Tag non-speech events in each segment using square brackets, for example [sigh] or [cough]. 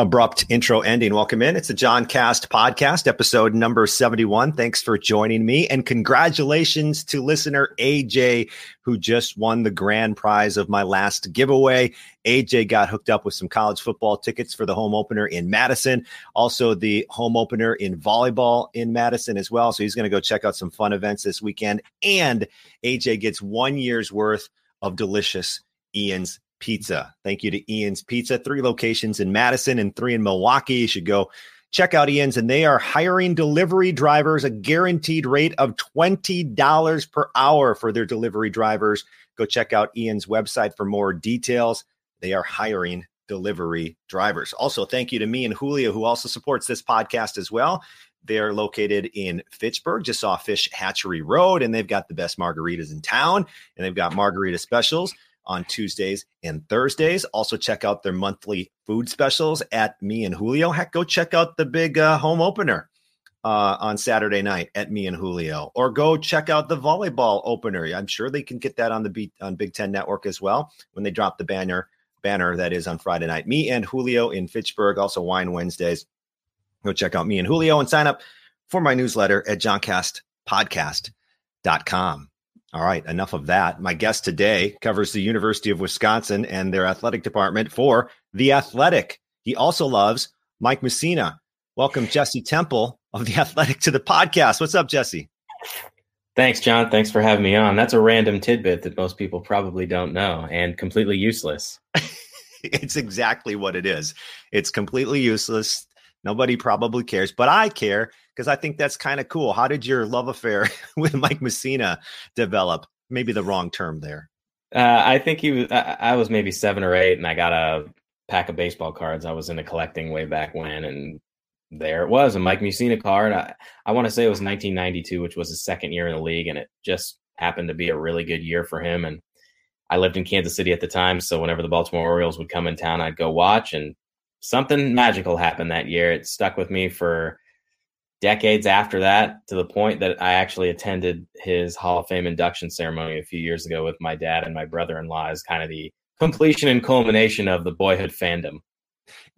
abrupt intro ending. Welcome in. It's the John Cast podcast, episode number 71. Thanks for joining me. And congratulations to listener AJ, who just won the grand prize of my last giveaway. AJ got hooked up with some college football tickets for the home opener in Madison, also the home opener in volleyball in Madison as well. So he's going to go check out some fun events this weekend. And AJ gets one year's worth of delicious Ian's Pizza. Thank you to Ian's Pizza, three locations in Madison and three in Milwaukee. You should go check out Ian's, and they are hiring delivery drivers, a guaranteed rate of $20 per hour for their delivery drivers. Go check out Ian's website for more details. They are hiring delivery drivers. Also, thank you to me and Julio, who also supports this podcast as well. They're located in Fitchburg, just off Fish Hatchery Road, and they've got the best margaritas in town, and they've got margarita specials on Tuesdays and Thursdays. Also, check out their monthly food specials at Me and Julio. Heck, go check out the big uh, home opener uh, on Saturday night at Me and Julio, or go check out the volleyball opener. I'm sure they can get that on the beat on Big Ten Network as well when they drop the banner banner that is on Friday night. Me and Julio in Fitchburg, also Wine Wednesdays. Go check out Me and Julio and sign up for my newsletter at johncastpodcast.com. All right, enough of that. My guest today covers the University of Wisconsin and their athletic department for The Athletic. He also loves Mike Mussina. Welcome, Jesse Temple of The Athletic to the podcast. What's up, Jesse? Thanks, John. Thanks for having me on. That's a random tidbit that most people probably don't know and completely useless. [laughs] it's exactly what it is. It's completely useless. Nobody probably cares, but I care because I think that's kind of cool. How did your love affair [laughs] with Mike Mussina develop? Maybe the wrong term there. Uh, I think he was. I, I, was maybe seven or eight, and I got a pack of baseball cards. I was into collecting way back when, and there it was a Mike Mussina card. I, I want to say it was 1992, which was his second year in the league, and it just happened to be a really good year for him. And I lived in Kansas City at the time, so whenever the Baltimore Orioles would come in town, I'd go watch. And something magical happened that year. It stuck with me for decades after that to the point that I actually attended his Hall of Fame induction ceremony a few years ago with my dad and my brother in law as kind of the completion and culmination of the boyhood fandom.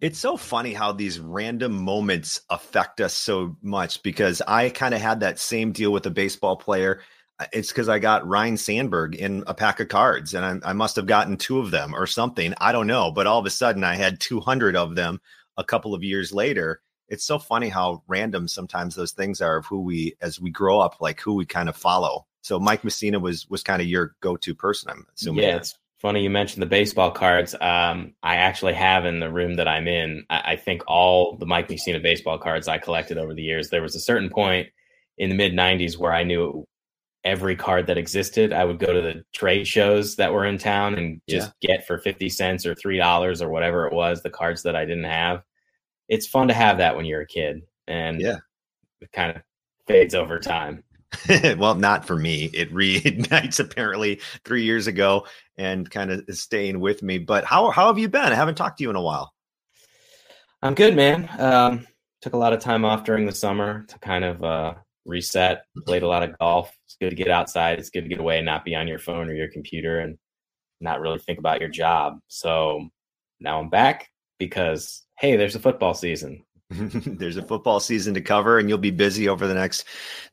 It's so funny how these random moments affect us so much because I kind of had that same deal with a baseball player. Uh, it's because I got Ryne Sandberg in a pack of cards and I, I must have gotten two of them or something. I don't know. But all of a sudden I had 200 of them a couple of years later it's so funny how random sometimes those things are of who we as we grow up like who we kind of follow. So mike mussina was was kind of your go-to person i'm assuming. Yeah it's funny you mentioned the baseball cards. Um, i actually have in the room that i'm in I, I, think all the mike mussina baseball cards i collected over the years there was a certain point in the mid 90s where i knew every card that existed. I would go to the trade shows that were in town and just yeah. get for 50 cents or three dollars or whatever it was the cards that i didn't have it's fun to have that when you're a kid and yeah. it kind of fades over time. [laughs] Well not for me. It reignites [laughs] apparently three years ago and kind of is staying with me but how, how have you been? I haven't talked to you in a while. I'm good man. Um, took a lot of time off during the summer to kind of uh, reset played a lot of golf. It's good to get outside. It's good to get away and not be on your phone or your computer and not really think about your job. So now i'm back because hey, there's a football season. [laughs] there's a football season to cover, and you'll be busy over the next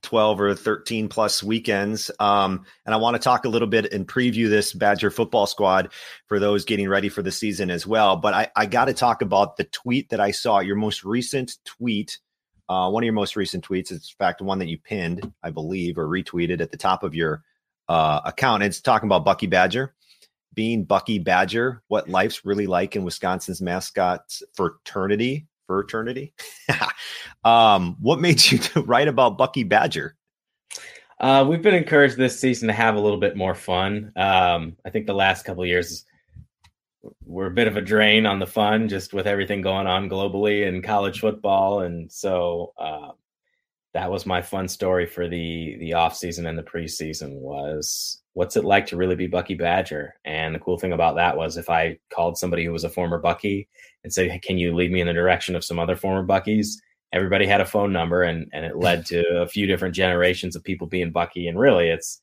12 or 13 plus weekends. Um, and I want to talk a little bit and preview this Badger football squad for those getting ready for the season as well. But I, I got to talk about the tweet that I saw, your most recent tweet. Uh, one of your most recent tweets, in fact one that you pinned, I believe, or retweeted at the top of your uh, account. It's talking about Bucky Badger being Bucky Badger, what life's really like in Wisconsin's mascot fraternity. Fraternity. [laughs] um, what made you [laughs] write about Bucky Badger? Uh, we've been encouraged this season to have a little bit more fun. Um, I think the last couple years were a bit of a drain on the fun, just with everything going on globally in college football, and so uh, that was my fun story for the the off season and the preseason was what's it like to really be Bucky Badger? And the cool thing about that was if I called somebody who was a former Bucky and said, hey, "Can you lead me in the direction of some other former Buckies?" Everybody had a phone number, and and it led to a few different generations of people being Bucky. And really, it's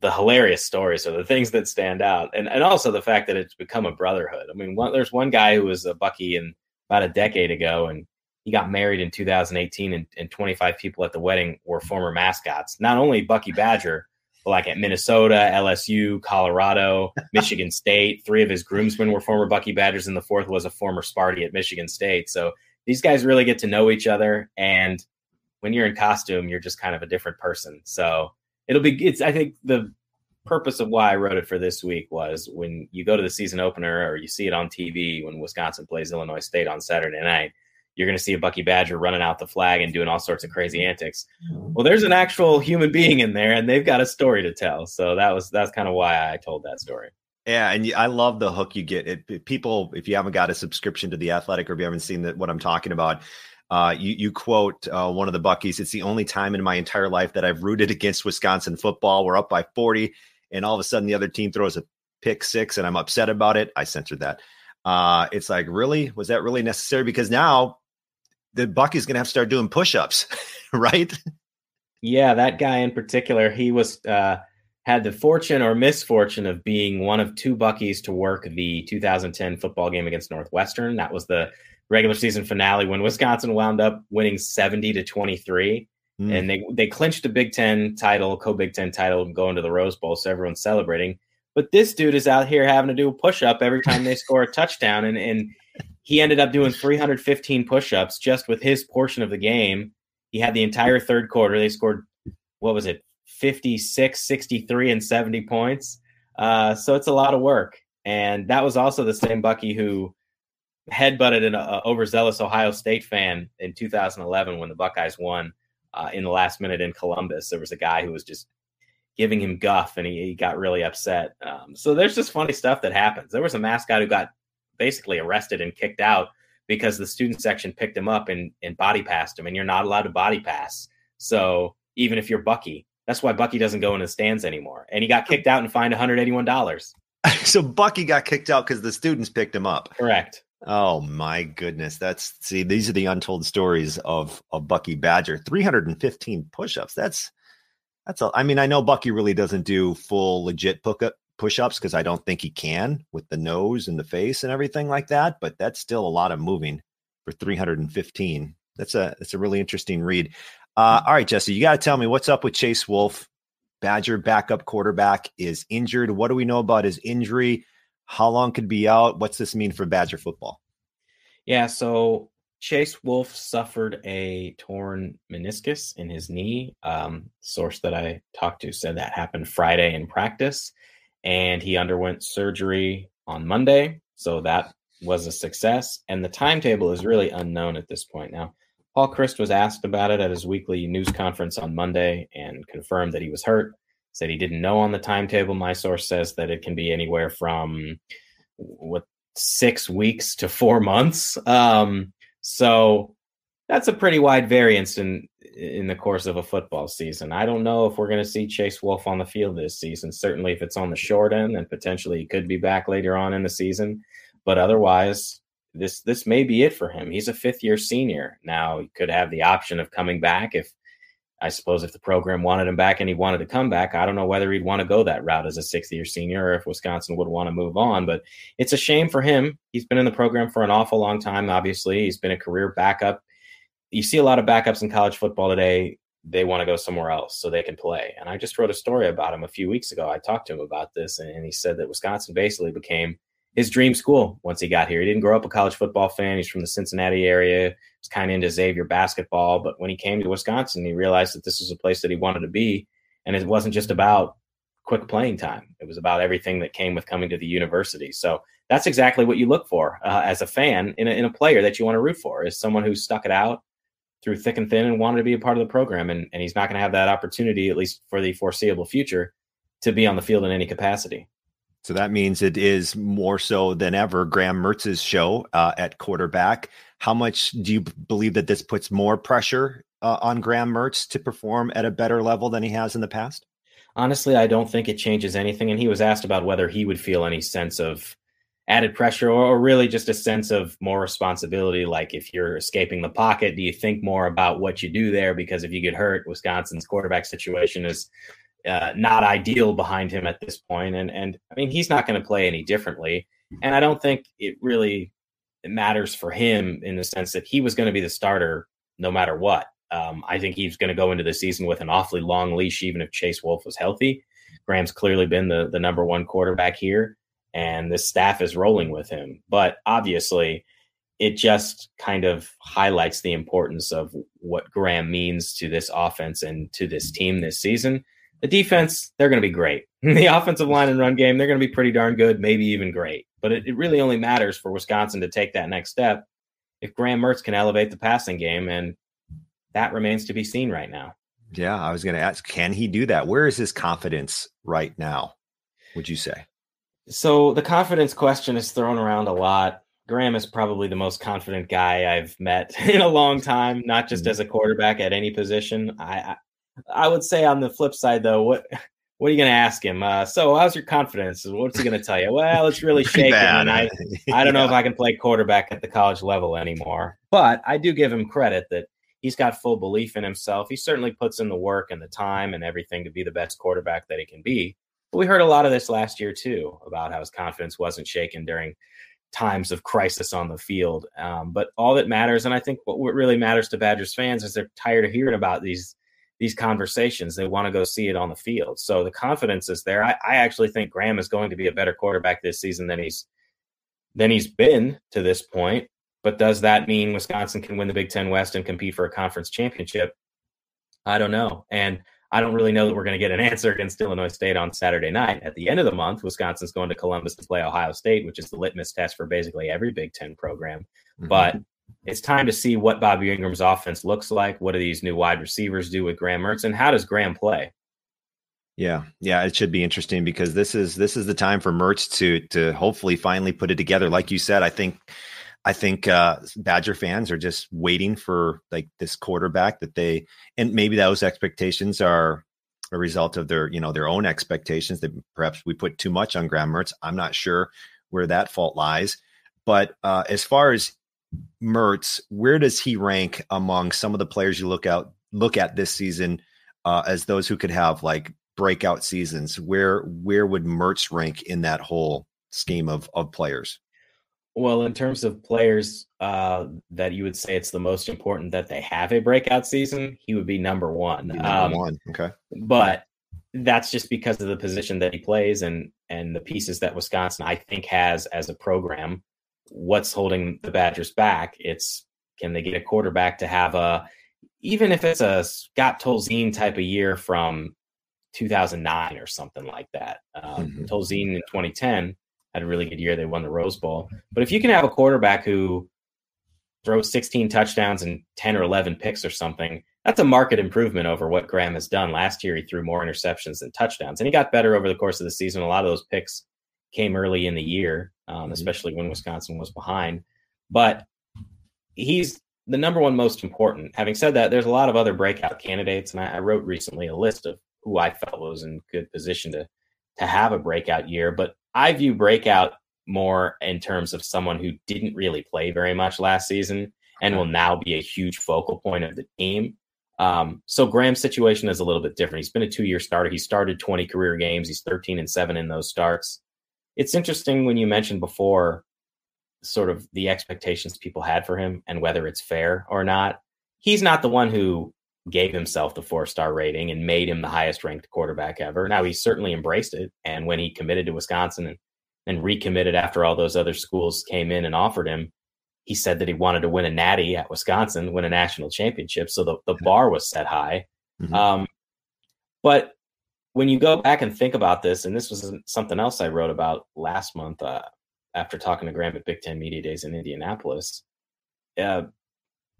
the hilarious stories or the things that stand out, and and also the fact that it's become a brotherhood. I mean, one, there's one guy who was a Bucky in about a decade ago, and he got married in 2018, and, and 25 people at the wedding were former mascots. Not only Bucky Badger, like at Minnesota, LSU, Colorado, [laughs] Michigan State. Three of his groomsmen were former Bucky Badgers, and the fourth was a former Sparty at Michigan State. So these guys really get to know each other, and when you're in costume, you're just kind of a different person. So it'll be. It's. I think the purpose of why I wrote it for this week was when you go to the season opener or you see it on TV when Wisconsin plays Illinois State on Saturday night you're going to see a Bucky Badger running out the flag and doing all sorts of crazy antics. Well, there's an actual human being in there, and they've got a story to tell. So that was that's kind of why I told that story. Yeah, and I love the hook you get. It, people, if you haven't got a subscription to the Athletic or if you haven't seen that, what I'm talking about, uh, you you quote uh, one of the Buckies. It's the only time in my entire life that I've rooted against Wisconsin football. We're up by 40, and all of a sudden the other team throws a pick six, and I'm upset about it. I censored that. Uh, it's like, really, was that really necessary? Because now the Bucky's going to have to start doing push-ups, [laughs] right? Yeah, that guy in particular, he was uh, had the fortune or misfortune of being one of two Buckies to work the 2010 football game against Northwestern. That was the regular season finale when Wisconsin wound up winning 70 to 23. Mm. And they they clinched a Big Ten title, co Big Ten title, and going to the Rose Bowl. So everyone's celebrating. But this dude is out here having to do a push up every time they score a touchdown, and and he ended up doing 315 push-ups just with his portion of the game. He had the entire third quarter. They scored what was it? 56, 63 and 70 points. Uh, so it's a lot of work. And that was also the same Bucky who headbutted an uh, overzealous Ohio State fan in 2011 when the Buckeyes won uh, in the last minute in Columbus. There was a guy who was just giving him guff and he, he got really upset. Um, so there's just funny stuff that happens. There was a mascot who got basically arrested and kicked out because the student section picked him up and, and body passed him, and you're not allowed to body pass. So even if you're Bucky, that's why Bucky doesn't go in the stands anymore. And he got kicked out and fined $181. [laughs] so Bucky got kicked out because the students picked him up. Correct. Oh my goodness. That's see, these are the untold stories of of Bucky Badger. 315 push-ups. That's that's a I mean, I know Bucky really doesn't do full legit push-ups because I don't think he can with the nose and the face and everything like that. But that's still a lot of moving for 315. That's a that's a really interesting read. Uh, mm. all right, Jesse, you got to tell me what's up with Chase Wolf. Badger backup quarterback is injured. What do we know about his injury? How long could be out? What's this mean for Badger football? Yeah, so Chase Wolf suffered a torn meniscus in his knee. Um, source that I talked to said that happened Friday in practice and he underwent surgery on Monday. So that was a success. And the timetable is really unknown at this point. Now, Paul Chryst was asked about it at his weekly news conference on Monday and confirmed that he was hurt. Said he didn't know on the timetable. My source says that it can be anywhere from what six weeks to four months. Um, so that's a pretty wide variance in in the course of a football season. I don't know if we're going to see Chase Wolf on the field this season. Certainly, if it's on the short end, and potentially he could be back later on in the season. But otherwise, this this may be it for him. He's a fifth year senior now. He could have the option of coming back if I suppose if the program wanted him back and he wanted to come back, I don't know whether he'd want to go that route as a sixth year senior or if Wisconsin would want to move on. But it's a shame for him. He's been in the program for an awful long time, obviously. He's been a career backup you see a lot of backups in college football today. They want to go somewhere else so they can play. And I just wrote a story about him a few weeks ago. I talked to him about this, and he said that Wisconsin basically became his dream school once he got here. He didn't grow up a college football fan. He's from the Cincinnati area. He's kind of into Xavier basketball. But when he came to Wisconsin, he realized that this was a place that he wanted to be. And it wasn't just about quick playing time, it was about everything that came with coming to the university. So that's exactly what you look for uh, as a fan in a, in a player that you want to root for is someone who stuck it out through thick and thin and wanted to be a part of the program. And, and he's not going to have that opportunity, at least for the foreseeable future, to be on the field in any capacity. So that means it is more so than ever Graham Mertz's show uh, at quarterback. How much do you believe that this puts more pressure uh, on Graham Mertz to perform at a better level than he has in the past? Honestly, I don't think it changes anything. And he was asked about whether he would feel any sense of added pressure or, or, really just a sense of more responsibility like if you're escaping the pocket do you think more about what you do there because if you get hurt wisconsin's quarterback situation is uh, not ideal behind him at this point and and i mean he's not going to play any differently and i don't think it really matters for him in the sense that he was going to be the starter no matter what. Um, I think he's going to go into the season with an awfully long leash, even if Chase Wolf was healthy. Graham's clearly been the the number one quarterback here, and the staff is rolling with him. But obviously, it just kind of highlights the importance of what Graham means to this offense and to this team this season. The defense, they're going to be great. [laughs] the offensive line and run game, they're going to be pretty darn good, maybe even great. But it, it really only matters for Wisconsin to take that next step if Graham Mertz can elevate the passing game, and that remains to be seen right now. Yeah, I was going to ask, can he do that? Where is his confidence right now? Would you say? So the confidence question is thrown around a lot. Graham is probably the most confident guy I've met [laughs] in a long time, not just mm-hmm. as a quarterback at any position. I, I, I would say on the flip side though, what what are you going to ask him? Uh, so how's your confidence? What's he going to tell you? Well, it's really [laughs] shaky, and I [laughs] I don't yeah. know if I can play quarterback at the college level anymore. But I do give him credit that he's got full belief in himself. He certainly puts in the work and the time and everything to be the best quarterback that he can be. We heard a lot of this last year too about how his confidence wasn't shaken during times of crisis on the field. Um, but all that matters, and I think what really matters to Badgers fans is they're tired of hearing about these these conversations. They want to go see it on the field. So the confidence is there. I, I actually think Graham is going to be a better quarterback this season than he's than he's been to this point. But does that mean Wisconsin can win the Big Ten West and compete for a conference championship? I don't know. And I don't really know that we're going to get an answer against Illinois State on Saturday night. At the end of the month, Wisconsin's going to Columbus to play Ohio State, which is the litmus test for basically every Big Ten program. Mm-hmm. But it's time to see what Bobby Engram's offense looks like. What do these new wide receivers do with Graham Mertz, and how does Graham play? Yeah, yeah, it should be interesting because this is this is the time for Mertz to to hopefully finally put it together. Like you said, I think I think uh, Badger fans are just waiting for like this quarterback that they, and maybe those expectations are a result of their, you know, their own expectations. That perhaps we put too much on Graham Mertz. I'm not sure where that fault lies, but uh, as far as Mertz, where does he rank among some of the players you look out look at this season uh, as those who could have like breakout seasons? Where where would Mertz rank in that whole scheme of of players? Well, in terms of players uh, that you would say it's the most important that they have a breakout season, he would be number one. Be number um, one, okay. But that's just because of the position that he plays and and the pieces that Wisconsin I think has as a program. What's holding the Badgers back? It's can they get a quarterback to have a even if it's a Scott Tolzien type of year from 2009 or something like that. Um, mm-hmm. Tolzien in 2010 had a really good year. They won the Rose Bowl. But if you can have a quarterback who throws 16 touchdowns and 10 or 11 picks or something, that's a market improvement over what Graham has done. Last year, he threw more interceptions than touchdowns, and he got better over the course of the season. A lot of those picks came early in the year, um, mm-hmm. especially when Wisconsin was behind. But he's the number one most important. Having said that, there's a lot of other breakout candidates, and I, I wrote recently a list of who I felt was in good position to to have a breakout year. But I view breakout more in terms of someone who didn't really play very much last season and will now be a huge focal point of the team. Um, so Graham's situation is a little bit different. He's been a two-year starter. He started 20 career games. He's 13 and seven in those starts. It's interesting when you mentioned before sort of the expectations people had for him and whether it's fair or not. He's not the one who gave himself the four star rating and made him the highest ranked quarterback ever. Now he certainly embraced it. And when he committed to Wisconsin and, and recommitted after all those other schools came in and offered him, he said that he wanted to win a natty at Wisconsin, win a national championship. So the, the bar was set high. Mm-hmm. Um, but when you go back and think about this, and this was something else I wrote about last month uh, after talking to Graham at Big Ten Media Days in Indianapolis, uh,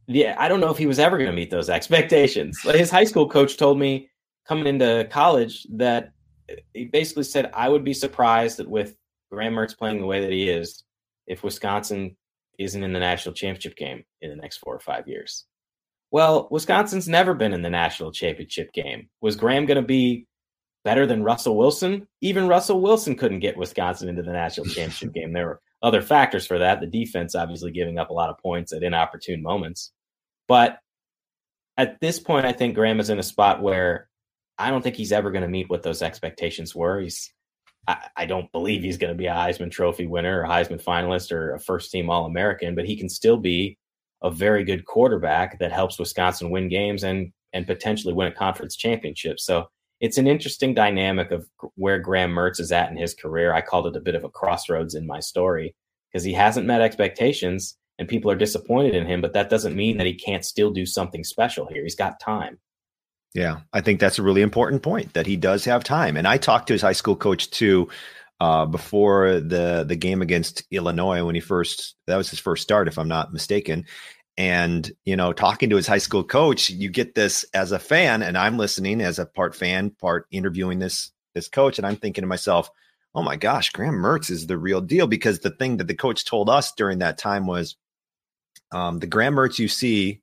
yeah, I don't know if he was ever going to meet those expectations. But his high school coach told me coming into college that eh, he basically said, I would be surprised that with Graham Mertz playing the way that he is, if Wisconsin isn't in the national championship game in the next four or five years. Well, Wisconsin's never been in the national championship game. Was Graham going to be better than Russell Wilson? Even Russell Wilson couldn't get Wisconsin into the national [laughs] championship game. There were other factors for that. The defense obviously giving up a lot of points at inopportune moments. But at this point, I think Graham is in a spot where I don't think he's ever going to meet what those expectations were. He's I, I don't believe he's going to be a Heisman Trophy winner or Heisman finalist or a first team All American, but he can still be a very good quarterback that helps Wisconsin win games and and potentially win a conference championship. So it's an interesting dynamic of where Graham Mertz is at in his career. I called it a bit of a crossroads in my story because he hasn't met expectations and people are disappointed in him, but that doesn't mean that he can't still do something special here. He's got time. Yeah, I think that's a really important point that he does have time. And I talked to his high school coach too uh, before the the game against Illinois when he first that was his first start, if I'm not mistaken. And you know, talking to his high school coach, you get this as a fan, and I'm listening as a part fan, part interviewing this this coach, and I'm thinking to myself, "Oh my gosh, Graham Mertz is the real deal." Because the thing that the coach told us during that time was, um, the Graham Mertz you see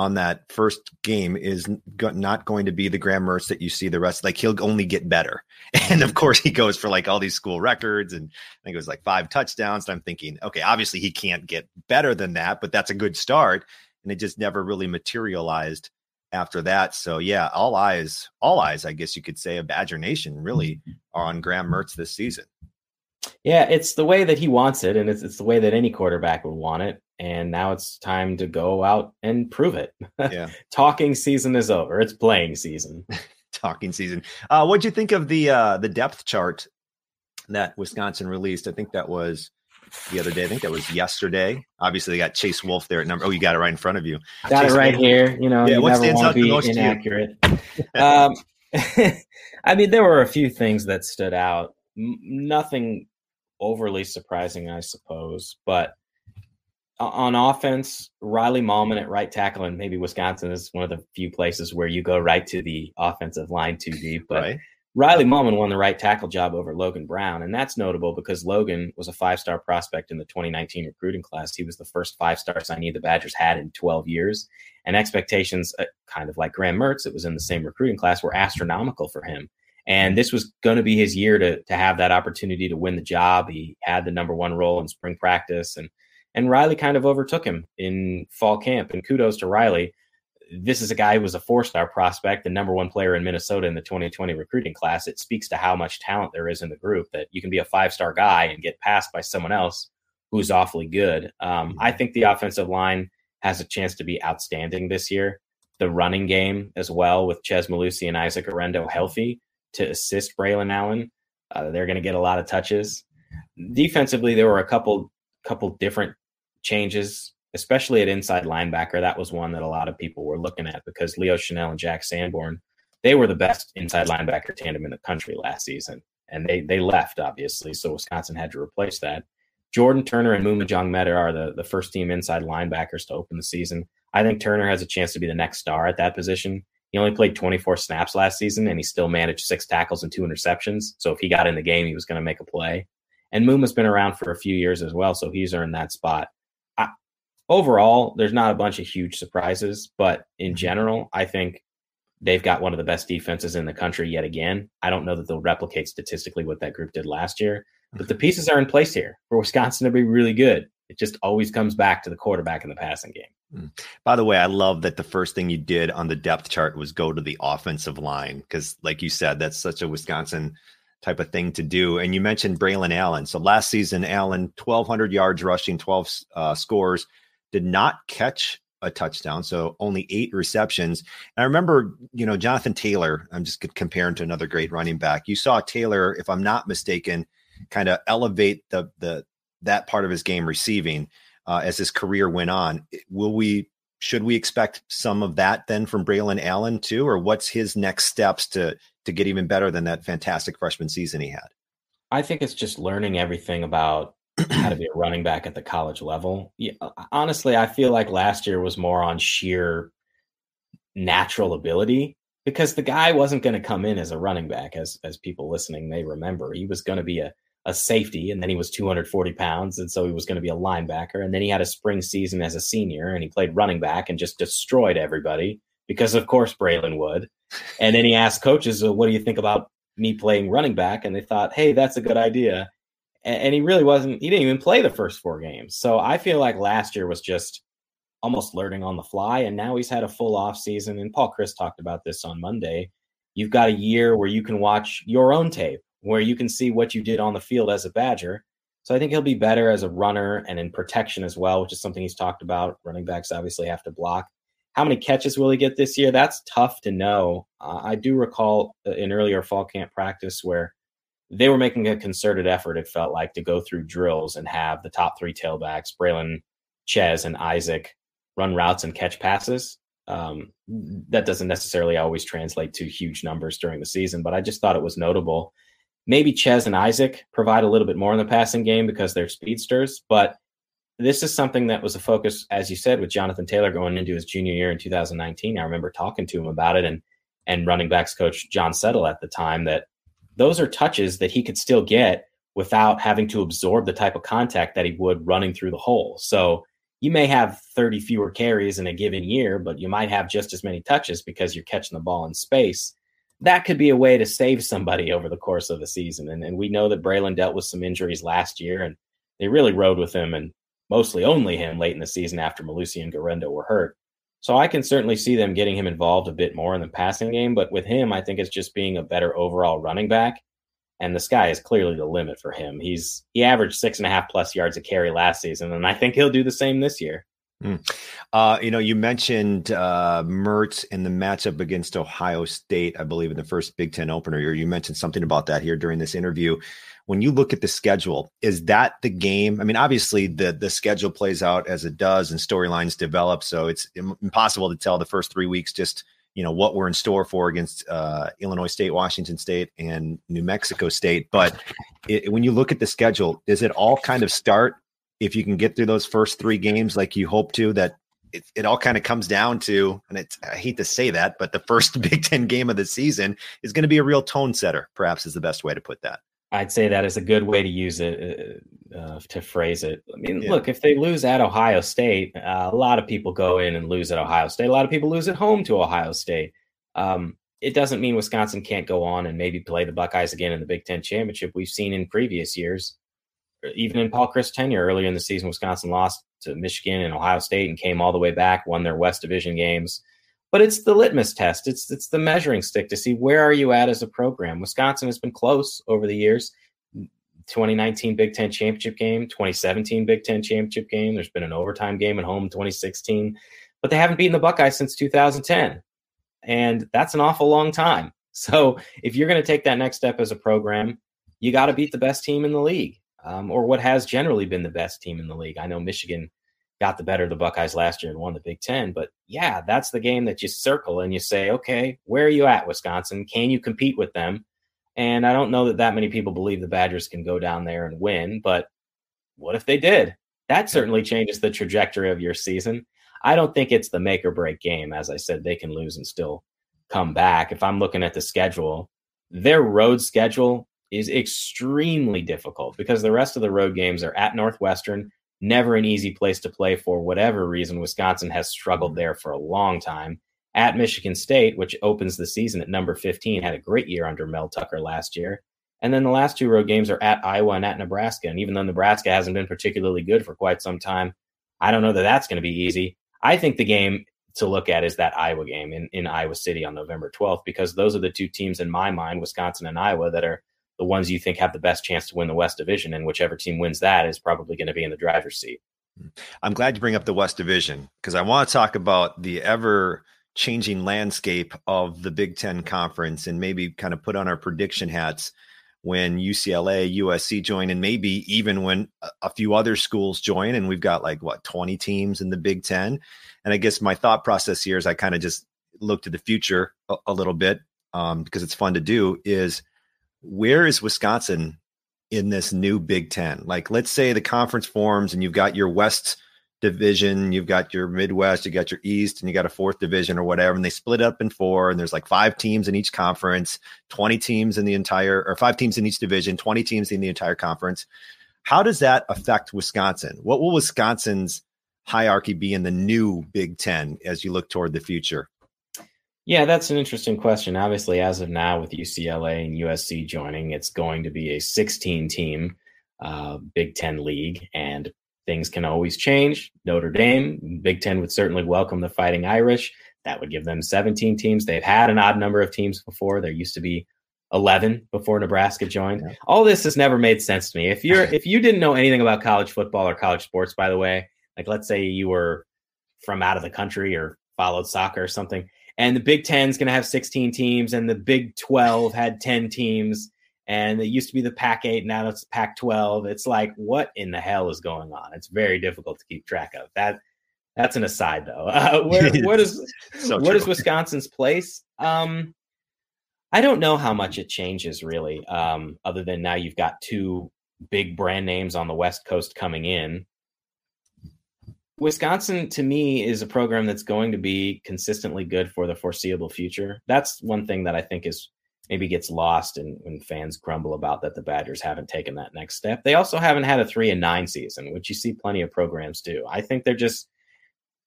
on that first game is not going to be the Graham Mertz that you see the rest. Like he'll only get better. [laughs] And of course, he goes for like all these school records, and I think it was like five touchdowns. And I'm thinking, okay, obviously he can't get better than that, but that's a good start. And it just never really materialized after that. So yeah, all eyes, all eyes, I guess you could say, of Badger Nation really are on Graham Mertz this season. Yeah, it's the way that he wants it, and it's it's the way that any quarterback would want it. And now it's time to go out and prove it. [laughs] Yeah, talking season is over. It's playing season. [laughs] talking season. Uh, what'd you think of the uh, the depth chart that Wisconsin released? I think that was the other day. I think that was yesterday. Obviously, they got Chase Wolf there at number. Oh, you got it right in front of you. Got Chase it right here. You know, yeah, you what never want to be inaccurate. um, [laughs] I mean, there were a few things that stood out. M- nothing overly surprising, I suppose. But on offense, Riley Mahlman at right tackle, and maybe Wisconsin is one of the few places where you go right to the offensive line too deep. But right. Riley Mahlman won the right tackle job over Logan Brown, and that's notable because Logan was a five-star prospect in the 2019 recruiting class. He was the first five-star signee the Badgers had in 12 years, and expectations, uh, kind of like Graham Mertz, it was in the same recruiting class, were astronomical for him. And this was going to be his year to to have that opportunity to win the job. He had the number one role in spring practice, and and Riley kind of overtook him in fall camp. And kudos to Riley. This is a guy who was a four star prospect, the number one player in Minnesota in the 2020 recruiting class. It speaks to how much talent there is in the group that you can be a five star guy and get passed by someone else who's awfully good. Um, I think the offensive line has a chance to be outstanding this year. The running game as well with Chez Mellusi and Isaac Guerendo healthy to assist Braylon Allen. Uh, they're going to get a lot of touches. Defensively, there were a couple couple different changes, especially at inside linebacker. That was one that a lot of people were looking at because Leo Chenal and Jack Sanborn, they were the best inside linebacker tandem in the country last season, and they they left obviously, so Wisconsin had to replace that. Jordan Turner and Maema Njongmeta are the, the first team inside linebackers to open the season. I think Turner has a chance to be the next star at that position. He only played 24 snaps last season, and he still managed six tackles and two interceptions. So if he got in the game, he was going to make a play. And Maema's been around for a few years as well, so he's earned that spot. Overall, there's not a bunch of huge surprises, but in general, I think they've got one of the best defenses in the country yet again. I don't know that they'll replicate statistically what that group did last year, but the pieces are in place here for Wisconsin to be really good. It just always comes back to the quarterback in the passing game. Mm. By the way, I love that the first thing you did on the depth chart was go to the offensive line because, like you said, that's such a Wisconsin type of thing to do. And you mentioned Braylon Allen. So last season, Allen, 1,200 yards rushing, 12 uh, scores, did not catch a touchdown. So only eight receptions. And I remember, you know, Jonathan Taylor, I'm just comparing to another great running back. You saw Taylor, if I'm not mistaken, kind of elevate the, the, that part of his game receiving uh, as his career went on. Will we should we expect some of that then from Braylon Allen too, or what's his next steps to to get even better than that fantastic freshman season he had? I think it's just learning everything about how to be a running back at the college level. Yeah, uh, uh, honestly, I feel like last year was more on sheer natural ability because the guy wasn't going to come in as a running back, as as people listening may remember. He was going to be a a safety, and then he was 240 pounds, and so he was going to be a linebacker. And then he had a spring season as a senior, and he played running back and just destroyed everybody because, of course, Braylon would. And then he asked coaches, well, "What do you think about me playing running back?" And they thought, "Hey, that's a good idea." And, and he really wasn't. He didn't even play the first four games. So I feel like last year was just almost learning on the fly, and now he's had a full off season. And Paul Chryst talked about this on Monday. You've got a year where you can watch your own tape where you can see what you did on the field as a Badger. So I think he'll be better as a runner and in protection as well, which is something he's talked about. Running backs obviously have to block. How many catches will he get this year? That's tough to know. Uh, I do recall an earlier fall camp practice where they were making a concerted effort, it felt like, to go through drills and have the top three tailbacks, Braylon, Chez, and Isaac, run routes and catch passes. Um, that doesn't necessarily always translate to huge numbers during the season, but I just thought it was notable. Maybe Chez and Isaac provide a little bit more in the passing game because they're speedsters, but this is something that was a focus, as you said, with Jonathan Taylor going into his junior year in 2019. I remember talking to him about it and and running backs coach John Settle at the time that those are touches that he could still get without having to absorb the type of contact that he would running through the hole. So you may have 30 fewer carries in a given year, but you might have just as many touches because you're catching the ball in space. That could be a way to save somebody over the course of the season. And, and we know that Braylon dealt with some injuries last year, and they really rode with him and mostly only him late in the season after Mellusi and Guerendo were hurt. So I can certainly see them getting him involved a bit more in the passing game. But with him, I think it's just being a better overall running back and the sky is clearly the limit for him. He's he averaged six and a half plus yards a carry last season, and I think he'll do the same this year. Mm. Uh, you know, you mentioned uh, Mertz in the matchup against Ohio State, I believe, in the first Big Ten opener. You mentioned something about that here during this interview. When you look at the schedule, is that the game? I mean, obviously the the schedule plays out as it does, and storylines develop, so it's impossible to tell the first three weeks just you know what we're in store for against uh, Illinois State, Washington State, and New Mexico State. But it, when you look at the schedule, does it all kind of start if you can get through those first three games like you hope to? That it, it all kind of comes down to, and it's, I hate to say that, but the [laughs] first Big Ten game of the season is going to be a real tone setter. Perhaps is the best way to put that. I'd say that is a good way to use it uh, uh, to phrase it. I mean, yeah. look, if they lose at Ohio State, uh, a lot of people go in and lose at Ohio State. A lot of people lose at home to Ohio State. Um, it doesn't mean Wisconsin can't go on and maybe play the Buckeyes again in the Big Ten championship. We've seen in previous years, even in Paul Chryst tenure earlier in the season, Wisconsin lost to Michigan and Ohio State and came all the way back, won their West Division games but it's the litmus test. It's it's the measuring stick to see where are you at as a program. Wisconsin has been close over the years. 2019 Big Ten championship game, 2017 Big Ten championship game. There's been an overtime game at home in 2016, but they haven't beaten the Buckeyes since 2010, and that's an awful long time. [laughs] So if you're going to take that next step as a program, you got to beat the best team in the league, um, or what has generally been the best team in the league. I know Michigan got the better of the Buckeyes last year and won the Big Ten. But yeah, that's the game that you circle and you say, okay, where are you at, Wisconsin? Can you compete with them? And I don't know that that many people believe the Badgers can go down there and win, but what if they did? That certainly changes the trajectory of your season. I don't think it's the make or break game. As I said, they can lose and still come back. If I'm looking at the schedule, their road schedule is extremely difficult because the rest of the road games are at Northwestern, never an easy place to play for whatever reason. Wisconsin has struggled there for a long time. At Michigan State, which opens the season at number 15, had a great year under Mel Tucker last year. And then the last two road games are at Iowa and at Nebraska. And even though Nebraska hasn't been particularly good for quite some time, I don't know that that's going to be easy. I think the game to look at is that Iowa game in, in Iowa City on November 12th, because those are the two teams in my mind, Wisconsin and Iowa, that are the ones you think have the best chance to win the West Division, and whichever team wins that is probably going to be in the driver's seat. I'm glad you bring up the West Division because I want to talk about the ever changing landscape of the Big Ten Conference and maybe kind of put on our prediction hats when UCLA, USC join, and maybe even when a few other schools join. And we've got like what 20 teams in the Big Ten. And I guess my thought process here is I kind of just look to the future a, a little bit um, because it's fun to do. Is where is Wisconsin in this new Big Ten? Like, let's say the conference forms and you've got your West division, you've got your Midwest, you got your East, and you got a fourth division or whatever, and they split up in four, and there's like five teams in each conference, 20 teams in the entire, or five teams in each division, 20 teams in the entire conference. How does that affect Wisconsin? What will Wisconsin's hierarchy be in the new Big Ten as you look toward the future? Yeah, that's an interesting question. Obviously, as of now, with UCLA and USC joining, it's going to be a 16 team uh, Big Ten league, and things can always change. Notre Dame, Big Ten would certainly welcome the Fighting Irish. That would give them 17 teams. They've had an odd number of teams before. There used to be 11 before Nebraska joined. Yeah. All this has never made sense to me. If you're [laughs] if you didn't know anything about college football or college sports, by the way, like let's say you were from out of the country or followed soccer or something, and the Big Ten is going to have 16 teams, and the Big 12 had 10 teams, and it used to be the Pac 8, now it's Pac 12. It's like, what in the hell is going on? It's very difficult to keep track of. That that's an aside, though. [laughs] Uh, where, [laughs] what is [laughs] so what is Wisconsin's place? Um, I don't know how much it changes really, um, other than now you've got two big brand names on the West Coast coming in. Wisconsin, to me, is a program that's going to be consistently good for the foreseeable future. That's one thing that I think is maybe gets lost and when fans grumble about that the Badgers haven't taken that next step. They also haven't had a three and nine season, which you see plenty of programs do. I think they're just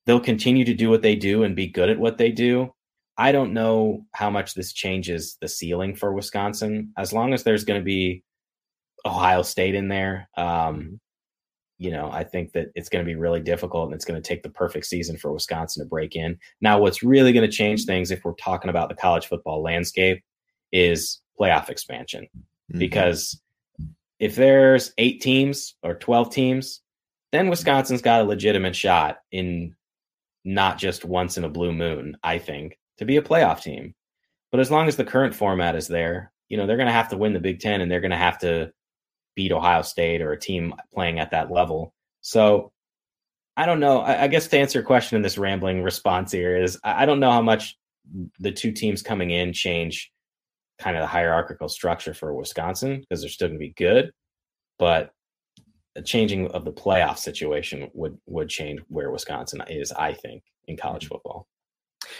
they'll continue to do what they do and be good at what they do. I don't know how much this changes the ceiling for Wisconsin. As long as there's going to be Ohio State in there, um, you know, I think that it's going to be really difficult and it's going to take the perfect season for Wisconsin to break in. Now, what's really going to change things if we're talking about the college football landscape is playoff expansion. Mm-hmm. Because if there's eight teams or 12 teams, then Wisconsin's got a legitimate shot in not just once in a blue moon, I think, to be a playoff team. But as long as the current format is there, you know, they're going to have to win the Big Ten and they're going to have to beat Ohio State or a team playing at that level. So I don't know. I, I guess to answer your question in this rambling response here is I, I don't know how much the two teams coming in change kind of the hierarchical structure for Wisconsin because they're still going to be good, but the changing of the playoff situation would would change where Wisconsin is, I think, in college mm-hmm. football.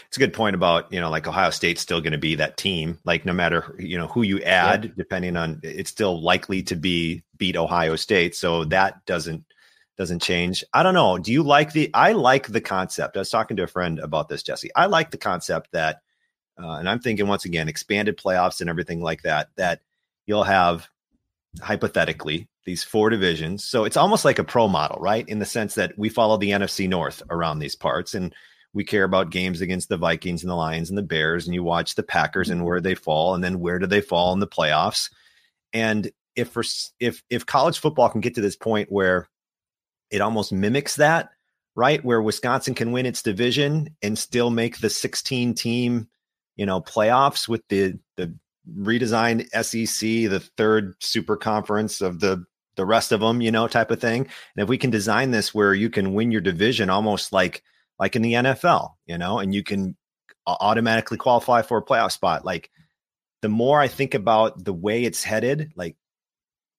It's a good point about you know like Ohio State's still going to be that team. Like no matter you know who you add, yeah. depending on it's still likely to be beat Ohio State. So that doesn't doesn't change. I don't know. Do you like the? I like the concept. I was talking to a friend about this, Jesse. I like the concept that, uh, and I'm thinking once again, expanded playoffs and everything like that. That you'll have hypothetically these four divisions. So it's almost like a pro model, right? In the sense that we follow the NFC North around these parts and we care about games against the Vikings and the Lions and the Bears, and you watch the Packers and where mm-hmm. they fall, and then where do they fall in the playoffs. And if for, if if college football can get to this point where it almost mimics that, right, where Wisconsin can win its division and still make the 16 team, you know, playoffs with the the redesigned SEC, the third super conference of the the rest of them, you know, type of thing. And if we can design this where you can win your division almost like like in the NFL, you know, and you can automatically qualify for a playoff spot. Like the more I think about the way it's headed, like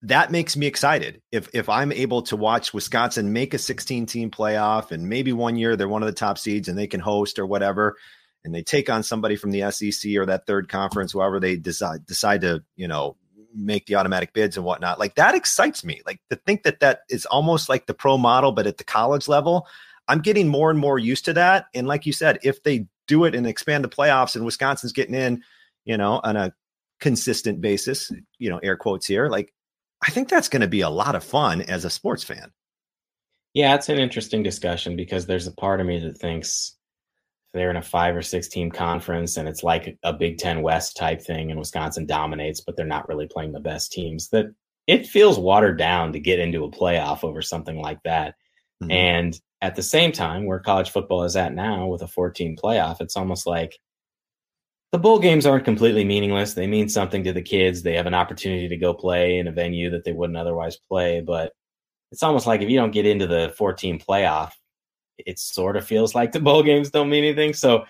that makes me excited. If if I'm able to watch Wisconsin make a 16 team playoff and maybe one year they're one of the top seeds and they can host or whatever, and they take on somebody from the SEC or that third conference, whoever they decide decide to you know make the automatic bids and whatnot. Like that excites me. Like to think that that is almost like the pro model, but at the college level. I'm getting more and more used to that. And like you said, if they do it and expand the playoffs and Wisconsin's getting in, you know, on a consistent basis, you know, air quotes here, like I think that's going to be a lot of fun as a sports fan. Yeah, it's an interesting discussion because there's a part of me that thinks they're in a five or six team conference and it's like a Big Ten West type thing and Wisconsin dominates, but they're not really playing the best teams, that it feels watered down to get into a playoff over something like that. Mm-hmm. And at the same time, where college football is at now with a 14 playoff, it's almost like the bowl games aren't completely meaningless. They mean something to the kids. They have an opportunity to go play in a venue that they wouldn't otherwise play. But it's almost like if you don't get into the 14 playoff, it sort of feels like the bowl games don't mean anything. So,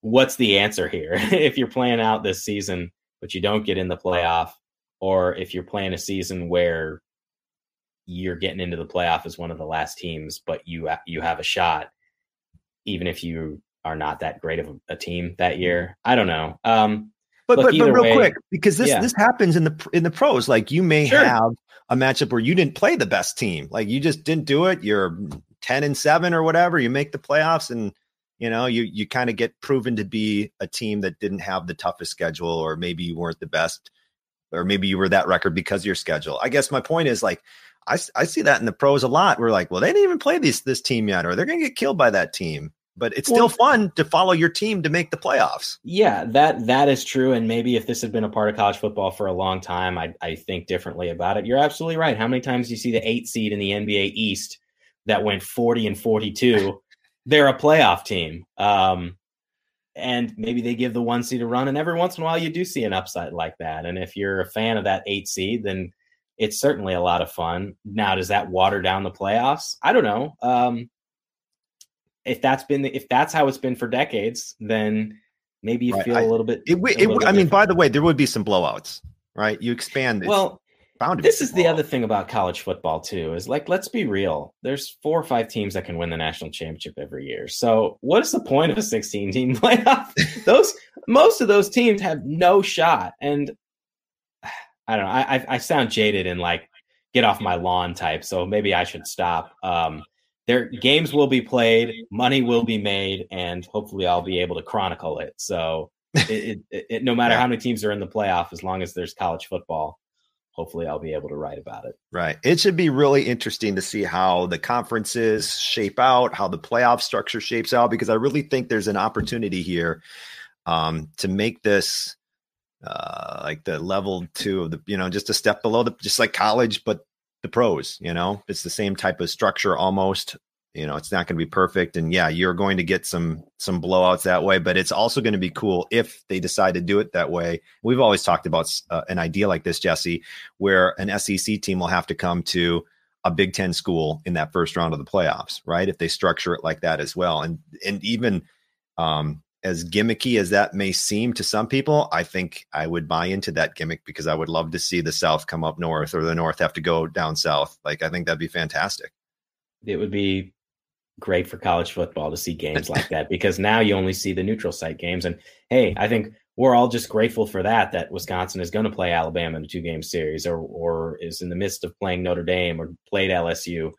what's the answer here? [laughs] if you're playing out this season, but you don't get in the playoff, or if you're playing a season where you're getting into the playoff as one of the last teams, but you you have a shot, even if you are not that great of a, a team that year. I don't know. Um, but look, but, but real way, quick, because this yeah. this happens in the in the pros. Like you may sure. have a matchup where you didn't play the best team, like you just didn't do it. You're ten and seven or whatever. You make the playoffs, and you know you you kind of get proven to be a team that didn't have the toughest schedule, or maybe you weren't the best, or maybe you were that record because of your schedule. I guess my point is like I, I see that in the pros a lot. We're like, well, they didn't even play this this team yet, or they're going to get killed by that team. but it's still fun to follow your team to make the playoffs. Yeah, that that is true. And maybe if this had been a part of college football for a long time, I I think differently about it. You're absolutely right. How many times do you see the eight seed in the NBA East that went 40 and 42? They're a playoff team. Um, and maybe they give the one seed a run. And every once in a while, you do see an upside like that. And if you're a fan of that eight seed, then it's certainly a lot of fun. Now, does that water down the playoffs? I don't know. Um, if that's been the, if that's how it's been for decades, then maybe you right. feel I, a little bit. It, it, little I mean, by the way, there would be some blowouts, right? You expand. Well, this is the other thing about college football too. Is like, let's be real. There's four or five teams that can win the national championship every year. So, what is the point of a 16 team [laughs] playoff? those most of those teams have no shot, and I don't know. I, I sound jaded and like get off my lawn type. So maybe I should stop. Um, their games will be played, money will be made, and hopefully I'll be able to chronicle it. So it, it, it, no matter how many teams are in the playoff, as long as there's college football, hopefully I'll be able to write about it. Right. It should be really interesting to see how the conferences shape out, how the playoff structure shapes out, because I really think there's an opportunity here um, to make this uh, like the level two of the, you know, just a step below the, just like college, but the pros, you know, it's the same type of structure almost. You know, it's not going to be perfect. And yeah, you're going to get some some blowouts that way, but it's also going to be cool if they decide to do it that way. We've always talked about uh, an idea like this, Jesse, where an SEC team will have to come to a Big Ten school in that first round of the playoffs, right? If they structure it like that as well, and and even um, as gimmicky as that may seem to some people, I think I would buy into that gimmick because I would love to see the South come up north or the North have to go down south. Like, I think that'd be fantastic. It would be great for college football to see games [laughs] like that because now you only see the neutral site games. And hey, I think we're all just grateful for that, that Wisconsin is going to play Alabama in a two game series or, or is in the midst of playing Notre Dame or played LSU.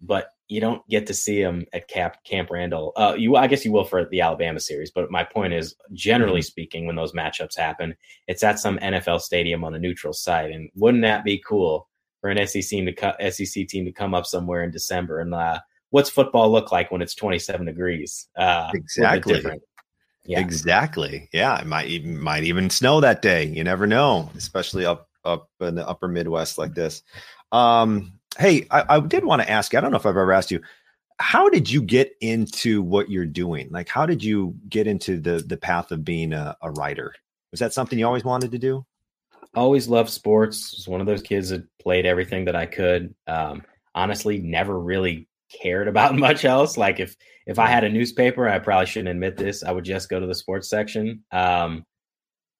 But you don't get to see them at Camp Camp Randall. Uh, you, I guess, you will for the Alabama series. But my point is, generally mm-hmm. speaking, when those matchups happen, it's at some NFL stadium on a neutral site. And wouldn't that be cool for an SEC team to co- SEC team to come up somewhere in December? And uh, what's football look like when it's 27 degrees? Uh, exactly. Yeah. Exactly. Yeah, it might even might even snow that day. You never know, especially up up in the upper Midwest like this. Um, Hey, I, I did want to ask. I don't know if I've ever asked you. How did you get into what you're doing? Like, how did you get into the the path of being a, a writer? Was that something you always wanted to do? Always loved sports. Was one of those kids that played everything that I could. Um, honestly, never really cared [laughs] about much else. Like if if I had a newspaper, I probably shouldn't admit this. I would just go to the sports section. Um,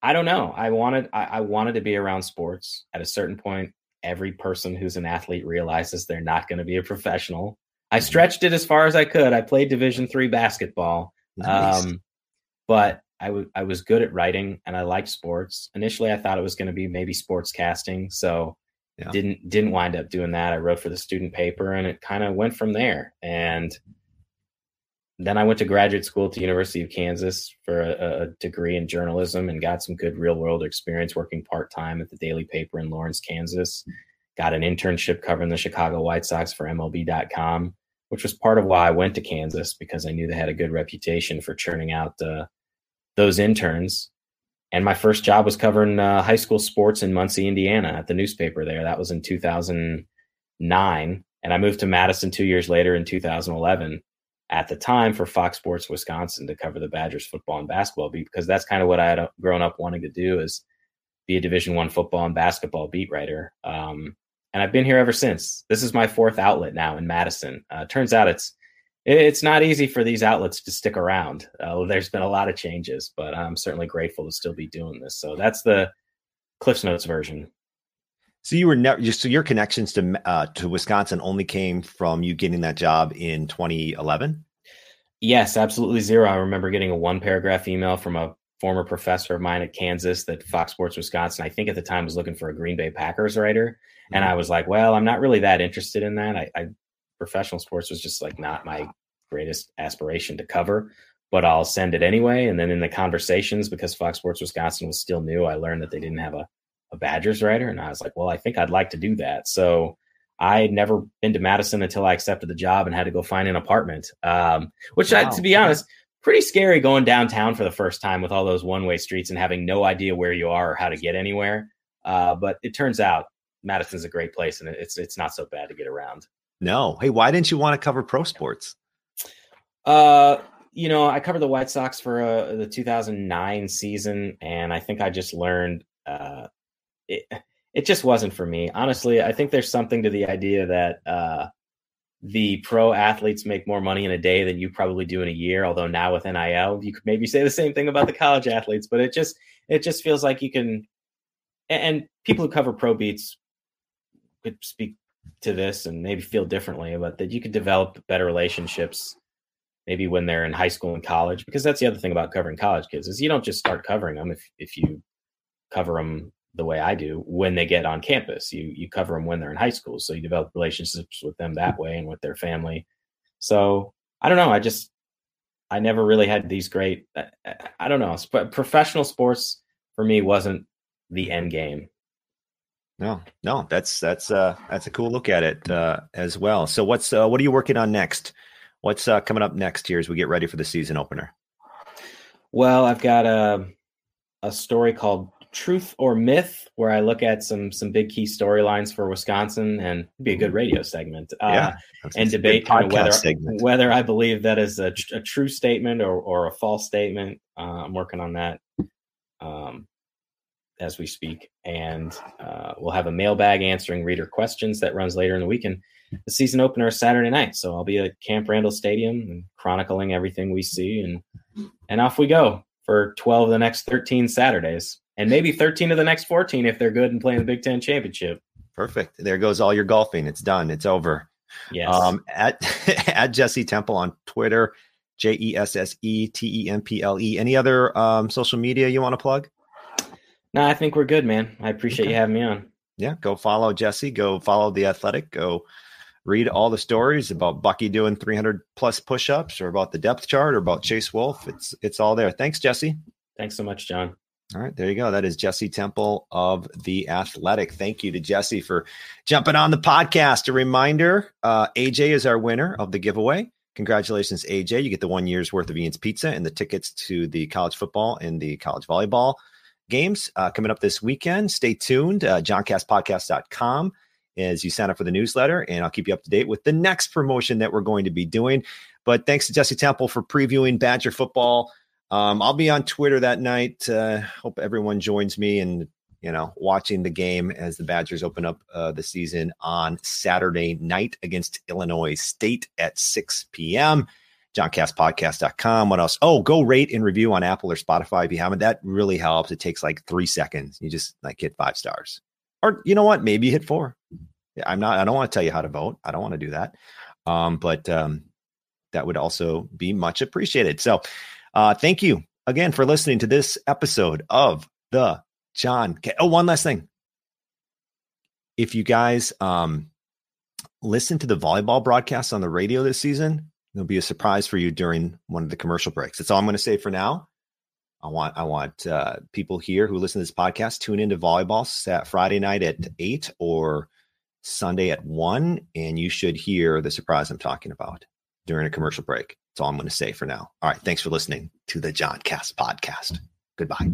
I don't know. I wanted I, I, wanted to be around sports. At a certain point, every person who's an athlete realizes they're not going to be a professional. I mm-hmm. stretched it as far as I could. I played Division three basketball, nice. um, but I, w- I was good at writing and I liked sports. Initially, I thought it was going to be maybe sports casting, so yeah. didn't didn't wind up doing that. I wrote for the student paper, and it kind of went from there. And then I went to graduate school at the University of Kansas for a, a degree in journalism and got some good real world experience working part time at the daily paper in Lawrence, Kansas. Got an internship covering the Chicago White Sox for MLB.com, which was part of why I went to Kansas because I knew they had a good reputation for churning out uh, those interns. And my first job was covering uh, high school sports in Muncie, Indiana at the newspaper there. That was in 2009. And I moved to Madison two years later in 2011 at the time for Fox Sports Wisconsin to cover the Badgers football and basketball beat because that's kind of what I had uh, grown up wanting to do is be a Division One football and basketball beat writer. Um, and I've been here ever since. This is my fourth outlet now in Madison. Uh, turns out it's it's not easy for these outlets to stick around. Uh, there's been a lot of changes, but I'm certainly grateful to still be doing this. So that's the Cliff's Notes version. So you were never so your connections to uh, to Wisconsin only came from you getting that job in 2011. Yes, absolutely zero. I remember getting a one paragraph email from a former professor of mine at Kansas that Fox Sports Wisconsin, I think at the time was looking for a Green Bay Packers writer, mm-hmm. and I was like, well, I'm not really that interested in that. I, I professional sports was just like not my greatest aspiration to cover but I'll send it anyway. And then in the conversations, because Fox Sports Wisconsin was still new, I learned that they didn't have a a Badgers writer, and I was like, well, I think I'd like to do that. So I had never been to Madison until I accepted the job and had to go find an apartment. Um, which, wow. I, to be honest, pretty scary going downtown for the first time with all those one way streets and having no idea where you are or how to get anywhere. Uh, but it turns out Madison's a great place and it's it's not so bad to get around. No, hey, why didn't you want to cover pro sports? Uh, you know, I covered the White Sox for uh, the 2009 season, and I think I just learned uh, it. It just wasn't for me, honestly. I think there's something to the idea that uh, the pro athletes make more money in a day than you probably do in a year. Although now with NIL, you could maybe say the same thing about the college athletes, but it just it just feels like you can. And people who cover pro beats could speak to this and maybe feel differently, but that you could develop better relationships maybe when they're in high school and college because that's the other thing about covering college kids is you don't just start covering them if if you cover them the way I do when they get on campus. You you cover them when they're in high school, so you develop relationships with them that way and with their family. So I don't know. I just I never really had these great. I, I don't know. Professional sports for me wasn't the end game. No, no, that's that's uh that's a cool look at it uh, as well. So what's uh, what are you working on next? What's uh, coming up next here as we get ready for the season opener? Well, I've got a a story called truth or myth where i look at some some big key storylines for wisconsin and be a good radio segment uh, yeah, and debate kind of whether segment. whether i believe that is a, a true statement or, or a false statement. Uh, i'm working on that um, as we speak and uh, we'll have a mailbag answering reader questions that runs later in the week and the season opener is saturday night so i'll be at camp randall stadium and chronicling everything we see and and off we go for 12 of the next 13 saturdays and maybe 13 of the next 14 if they're good and playing the Big Ten championship. Perfect. There goes all your golfing. It's done. It's over. Yes. Um, at [laughs] at Jesse Temple on Twitter, J E S S E T E M P L E. Any other um, social media you want to plug? No, I think we're good, man. I appreciate okay. you having me on. Yeah, go follow Jesse. Go follow the Athletic. Go read all the stories about Bucky doing 300 plus push-ups, or about the depth chart, or about Chase Wolff. It's it's all there. Thanks, Jesse. Thanks so much, John. All right, there you go. That is Jesse Temple of The Athletic. Thank you to Jesse for jumping on the podcast. A reminder uh, AJ is our winner of the giveaway. Congratulations, AJ. You get the one year's worth of Ian's Pizza and the tickets to the college football and the college volleyball games uh, coming up this weekend. Stay tuned. Uh, JohnCastPodcast.com as you sign up for the newsletter, and I'll keep you up to date with the next promotion that we're going to be doing. But thanks to Jesse Temple for previewing Badger football um, I'll be on Twitter that night. Uh, hope everyone joins me and you know watching the game as the Badgers open up uh, the season on Saturday night against Illinois State at 6 p.m. JohnCastPodcast.com. What else? Oh, go rate and review on Apple or Spotify if you haven't. That really helps. It takes like three seconds. You just like hit five stars, or you know what? Maybe hit four. I'm not. I don't want to tell you how to vote. I don't want to do that. Um, but um, that would also be much appreciated. So uh, thank you again for listening to this episode of the John. K- oh, one last thing. If you guys um, listen to the volleyball broadcast on the radio this season, there'll be a surprise for you during one of the commercial breaks. That's all I'm going to say for now. I want I want uh, people here who listen to this podcast tune into volleyball Sat Friday night at eight or Sunday at one, and you should hear the surprise I'm talking about during a commercial break. That's all I'm going to say for now. All right. Thanks for listening to the John Cast podcast. Goodbye.